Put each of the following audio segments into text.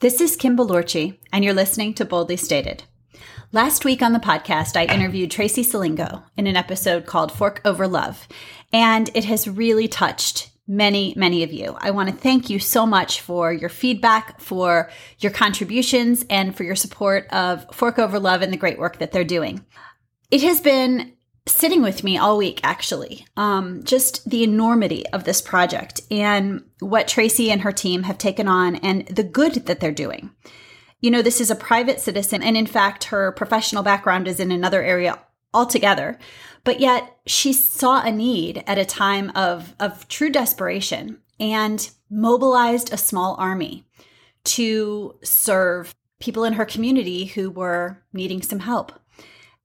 This is Kim Balorchi, and you're listening to Boldly Stated. Last week on the podcast, I interviewed Tracy Salingo in an episode called Fork Over Love, and it has really touched many, many of you. I want to thank you so much for your feedback, for your contributions, and for your support of Fork Over Love and the great work that they're doing. It has been sitting with me all week, actually. Um, just the enormity of this project and what Tracy and her team have taken on and the good that they're doing. You know, this is a private citizen, and in fact, her professional background is in another area altogether. But yet, she saw a need at a time of, of true desperation and mobilized a small army to serve people in her community who were needing some help.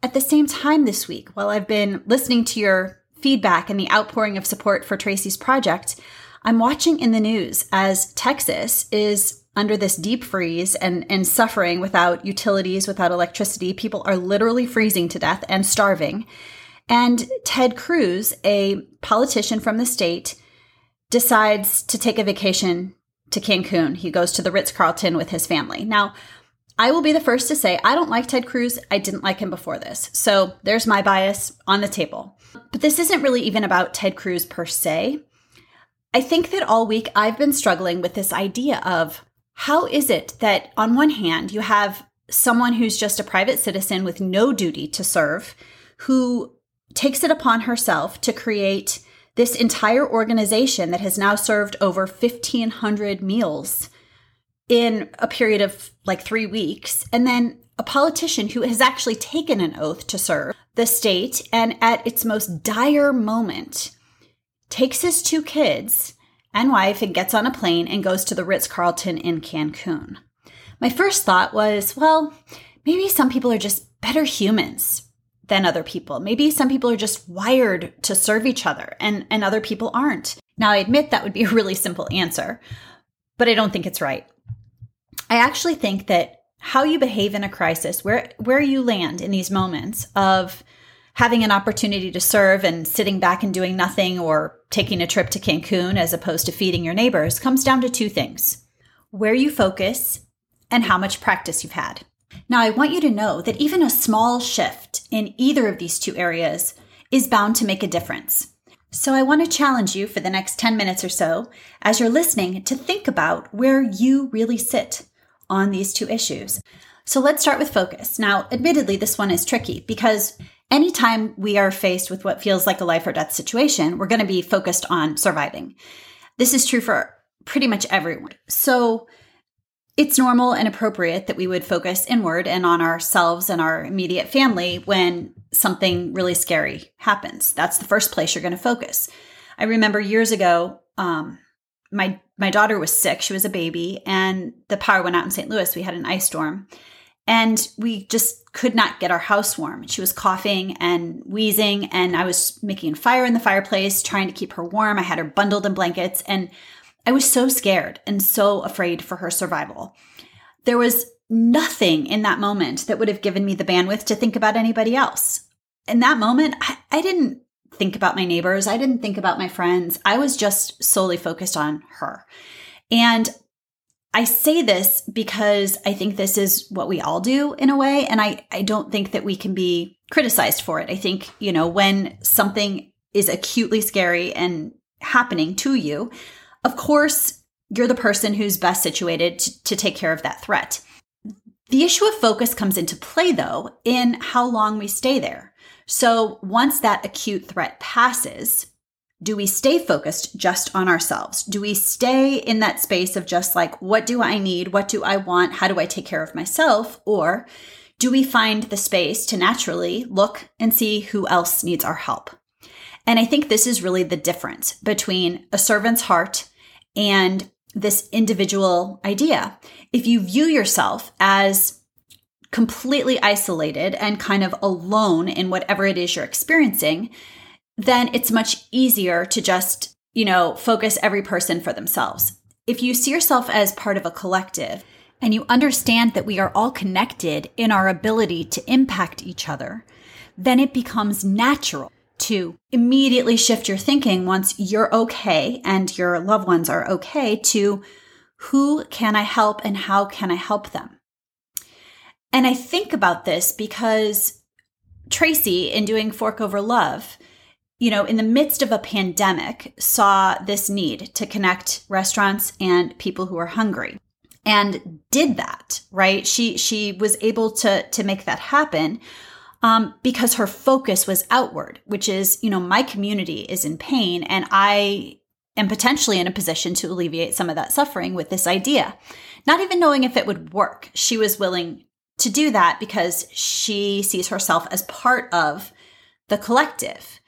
At the same time, this week, while I've been listening to your feedback and the outpouring of support for Tracy's project, I'm watching in the news as Texas is under this deep freeze and, and suffering without utilities, without electricity. People are literally freezing to death and starving. And Ted Cruz, a politician from the state, decides to take a vacation to Cancun. He goes to the Ritz Carlton with his family. Now, I will be the first to say I don't like Ted Cruz. I didn't like him before this. So there's my bias on the table. But this isn't really even about Ted Cruz per se. I think that all week I've been struggling with this idea of how is it that, on one hand, you have someone who's just a private citizen with no duty to serve, who takes it upon herself to create this entire organization that has now served over 1,500 meals in a period of like three weeks, and then a politician who has actually taken an oath to serve the state and at its most dire moment takes his two kids and wife and gets on a plane and goes to the Ritz Carlton in Cancun. My first thought was, well, maybe some people are just better humans than other people. Maybe some people are just wired to serve each other and, and other people aren't. Now, I admit that would be a really simple answer, but I don't think it's right. I actually think that how you behave in a crisis, where where you land in these moments of having an opportunity to serve and sitting back and doing nothing or taking a trip to Cancun as opposed to feeding your neighbors comes down to two things. Where you focus and how much practice you've had. Now, I want you to know that even a small shift in either of these two areas is bound to make a difference. So I want to challenge you for the next 10 minutes or so as you're listening to think about where you really sit on these two issues. So let's start with focus. Now, admittedly, this one is tricky because anytime we are faced with what feels like a life or death situation, we're going to be focused on surviving. This is true for pretty much everyone. So it's normal and appropriate that we would focus inward and on ourselves and our immediate family when something really scary happens. That's the first place you're going to focus. I remember years ago, um, my my daughter was sick. She was a baby, and the power went out in St. Louis. We had an ice storm, and we just could not get our house warm. She was coughing and wheezing, and I was making a fire in the fireplace, trying to keep her warm. I had her bundled in blankets, and I was so scared and so afraid for her survival. There was nothing in that moment that would have given me the bandwidth to think about anybody else. In that moment, I, I didn't think about my neighbors. I didn't think about my friends. I was just solely focused on her. And I say this because I think this is what we all do in a way. And I, I don't think that we can be criticized for it. I think, you know, when something is acutely scary and happening to you, of course, you're the person who's best situated to, to take care of that threat. The issue of focus comes into play, though, in how long we stay there. So once that acute threat passes, do we stay focused just on ourselves? Do we stay in that space of just like, what do I need? What do I want? How do I take care of myself? Or do we find the space to naturally look and see who else needs our help? And I think this is really the difference between a servant's heart and this individual idea. If you view yourself as completely isolated and kind of alone in whatever it is you're experiencing, then it's much easier to just, you know, focus every person for themselves. If you see yourself as part of a collective and you understand that we are all connected in our ability to impact each other, then it becomes natural to immediately shift your thinking once you're okay and your loved ones are okay to Who can I help and how can I help them? And I think about this because Tracy, in doing Fork Over Love, you know, in the midst of a pandemic, saw this need to connect restaurants and people who are hungry and did that, right? She, she was able to, to make that happen. Um, because her focus was outward, which is, you know, my community is in pain and I am potentially in a position to alleviate some of that suffering with this idea. Not even knowing if it would work, she was willing to do that because she sees herself as part of the collective.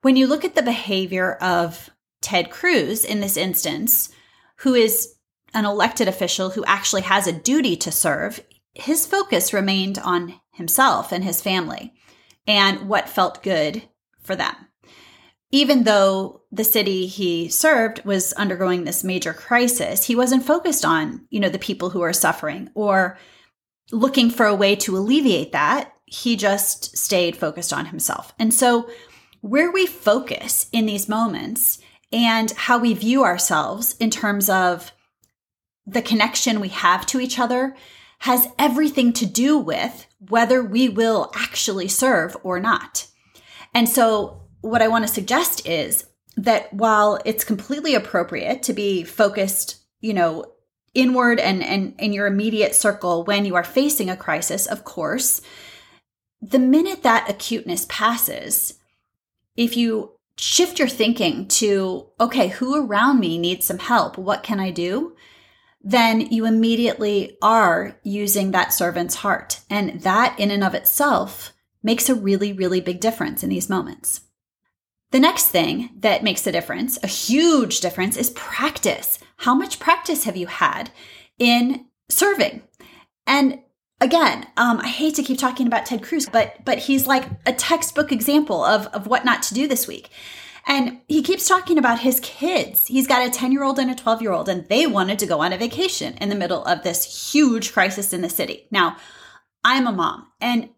When you look at the behavior of Ted Cruz in this instance, who is an elected official who actually has a duty to serve, his focus remained on himself and his family and what felt good for them. Even though the city he served was undergoing this major crisis, he wasn't focused on, you know, the people who are suffering or looking for a way to alleviate that. He just stayed focused on himself. And so where we focus in these moments and how we view ourselves in terms of the connection we have to each other has everything to do with whether we will actually serve or not. And so, what I want to suggest is that while it's completely appropriate to be focused, you know, inward and, and in your immediate circle when you are facing a crisis, of course, the minute that acuteness passes, if you shift your thinking to, okay, who around me needs some help? What can I do? Then you immediately are using that servant's heart. And that in and of itself makes a really, really big difference in these moments. The next thing that makes a difference, a huge difference, is practice. How much practice have you had in serving? And again, um, I hate to keep talking about Ted Cruz, but but he's like a textbook example of of what not to do this week. And he keeps talking about his kids. He's got a 10 year old and a 12 year old, and they wanted to go on a vacation in the middle of this huge crisis in the city. Now, I'm a mom and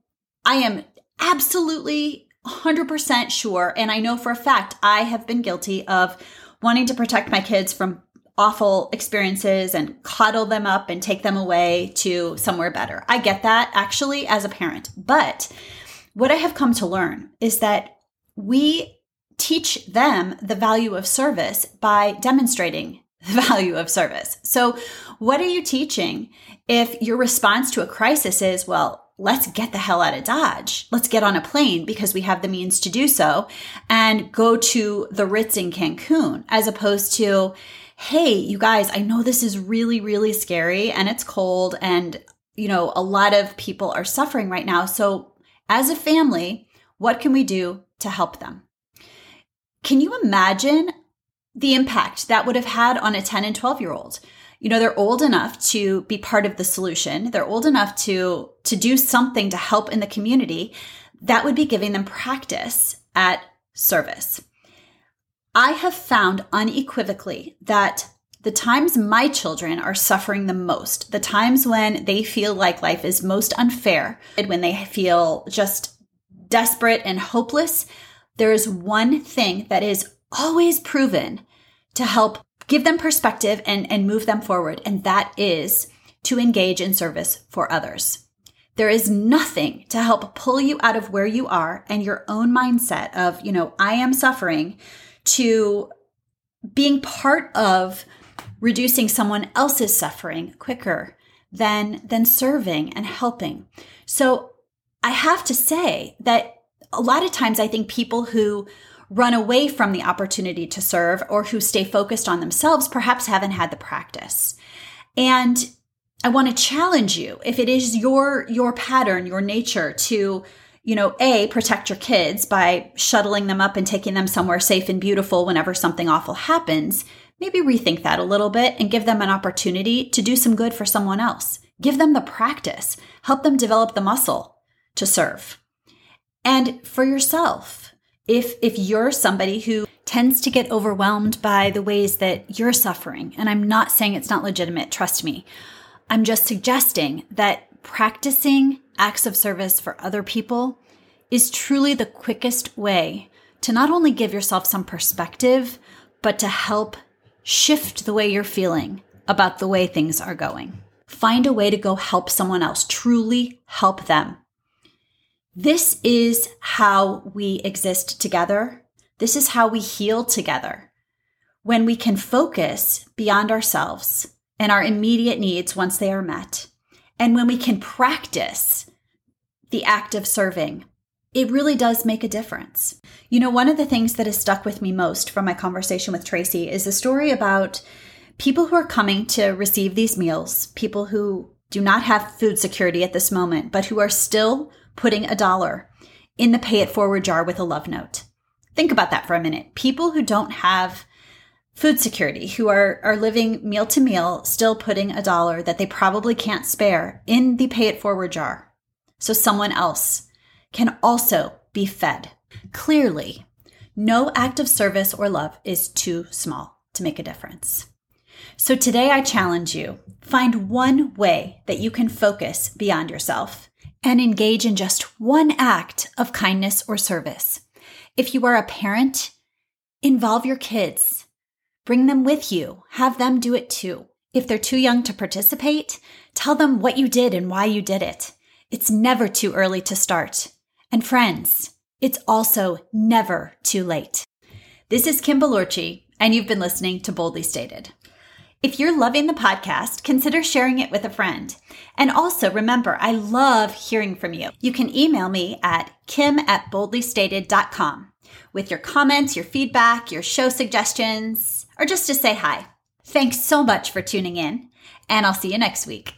I am absolutely 100% sure, and I know for a fact I have been guilty of wanting to protect my kids from awful experiences and coddle them up and take them away to somewhere better. I get that actually as a parent. But what I have come to learn is that we teach them the value of service by demonstrating the value of service. So, what are you teaching if your response to a crisis is, well, let's get the hell out of Dodge. Let's get on a plane because we have the means to do so and go to the Ritz in Cancun, as opposed to, hey, you guys, I know this is really, really scary and it's cold and, you know, a lot of people are suffering right now. So, as a family, what can we do to help them? Can you imagine the impact that would have had on a 10 and 12 year old? You know, they're old enough to be part of the solution. They're old enough to, to do something to help in the community that would be giving them practice at service. I have found unequivocally that the times my children are suffering the most, the times when they feel like life is most unfair, when they feel just desperate and hopeless, there is one thing that is always proven to help give them perspective and, and move them forward, and that is to engage in service for others. There is nothing to help pull you out of where you are and your own mindset of, you know, I am suffering to being part of reducing someone else's suffering quicker than than serving and helping. So I have to say that a lot of times I think people who run away from the opportunity to serve or who stay focused on themselves perhaps haven't had the practice. And I want to challenge you if it is your your pattern, your nature to you know, A, protect your kids by shuttling them up and taking them somewhere safe and beautiful whenever something awful happens, maybe rethink that a little bit and give them an opportunity to do some good for someone else. Give them the practice, help them develop the muscle to serve. And for yourself, if if you're somebody who tends to get overwhelmed by the ways that you're suffering, and I'm not saying it's not legitimate, trust me. I'm just suggesting that practicing acts of service for other people is truly the quickest way to not only give yourself some perspective, but to help shift the way you're feeling about the way things are going. Find a way to go help someone else, truly help them. This is how we exist together. This is how we heal together. When we can focus beyond ourselves and our immediate needs once they are met, and when we can practice the act of serving, it really does make a difference. You know, one of the things that has stuck with me most from my conversation with Tracy is a story about people who are coming to receive these meals, people who do not have food security at this moment, but who are still putting a dollar in the pay it forward jar with a love note. Think about that for a minute. People who don't have food security, who are, are living meal to meal, still putting a dollar that they probably can't spare in the pay it forward jar. So someone else can also be fed. Clearly, no act of service or love is too small to make a difference. So today I challenge you find one way that you can focus beyond yourself and engage in just one act of kindness or service. If you are a parent, involve your kids. Bring them with you. Have them do it too. If they're too young to participate, tell them what you did and why you did it. It's never too early to start. And friends, it's also never too late. This is Kim Balorchi, and you've been listening to Boldly Stated. If you're loving the podcast, consider sharing it with a friend. And also remember, I love hearing from you. You can email me at kim at boldlystated.com with your comments, your feedback, your show suggestions, or just to say hi. Thanks so much for tuning in, and I'll see you next week.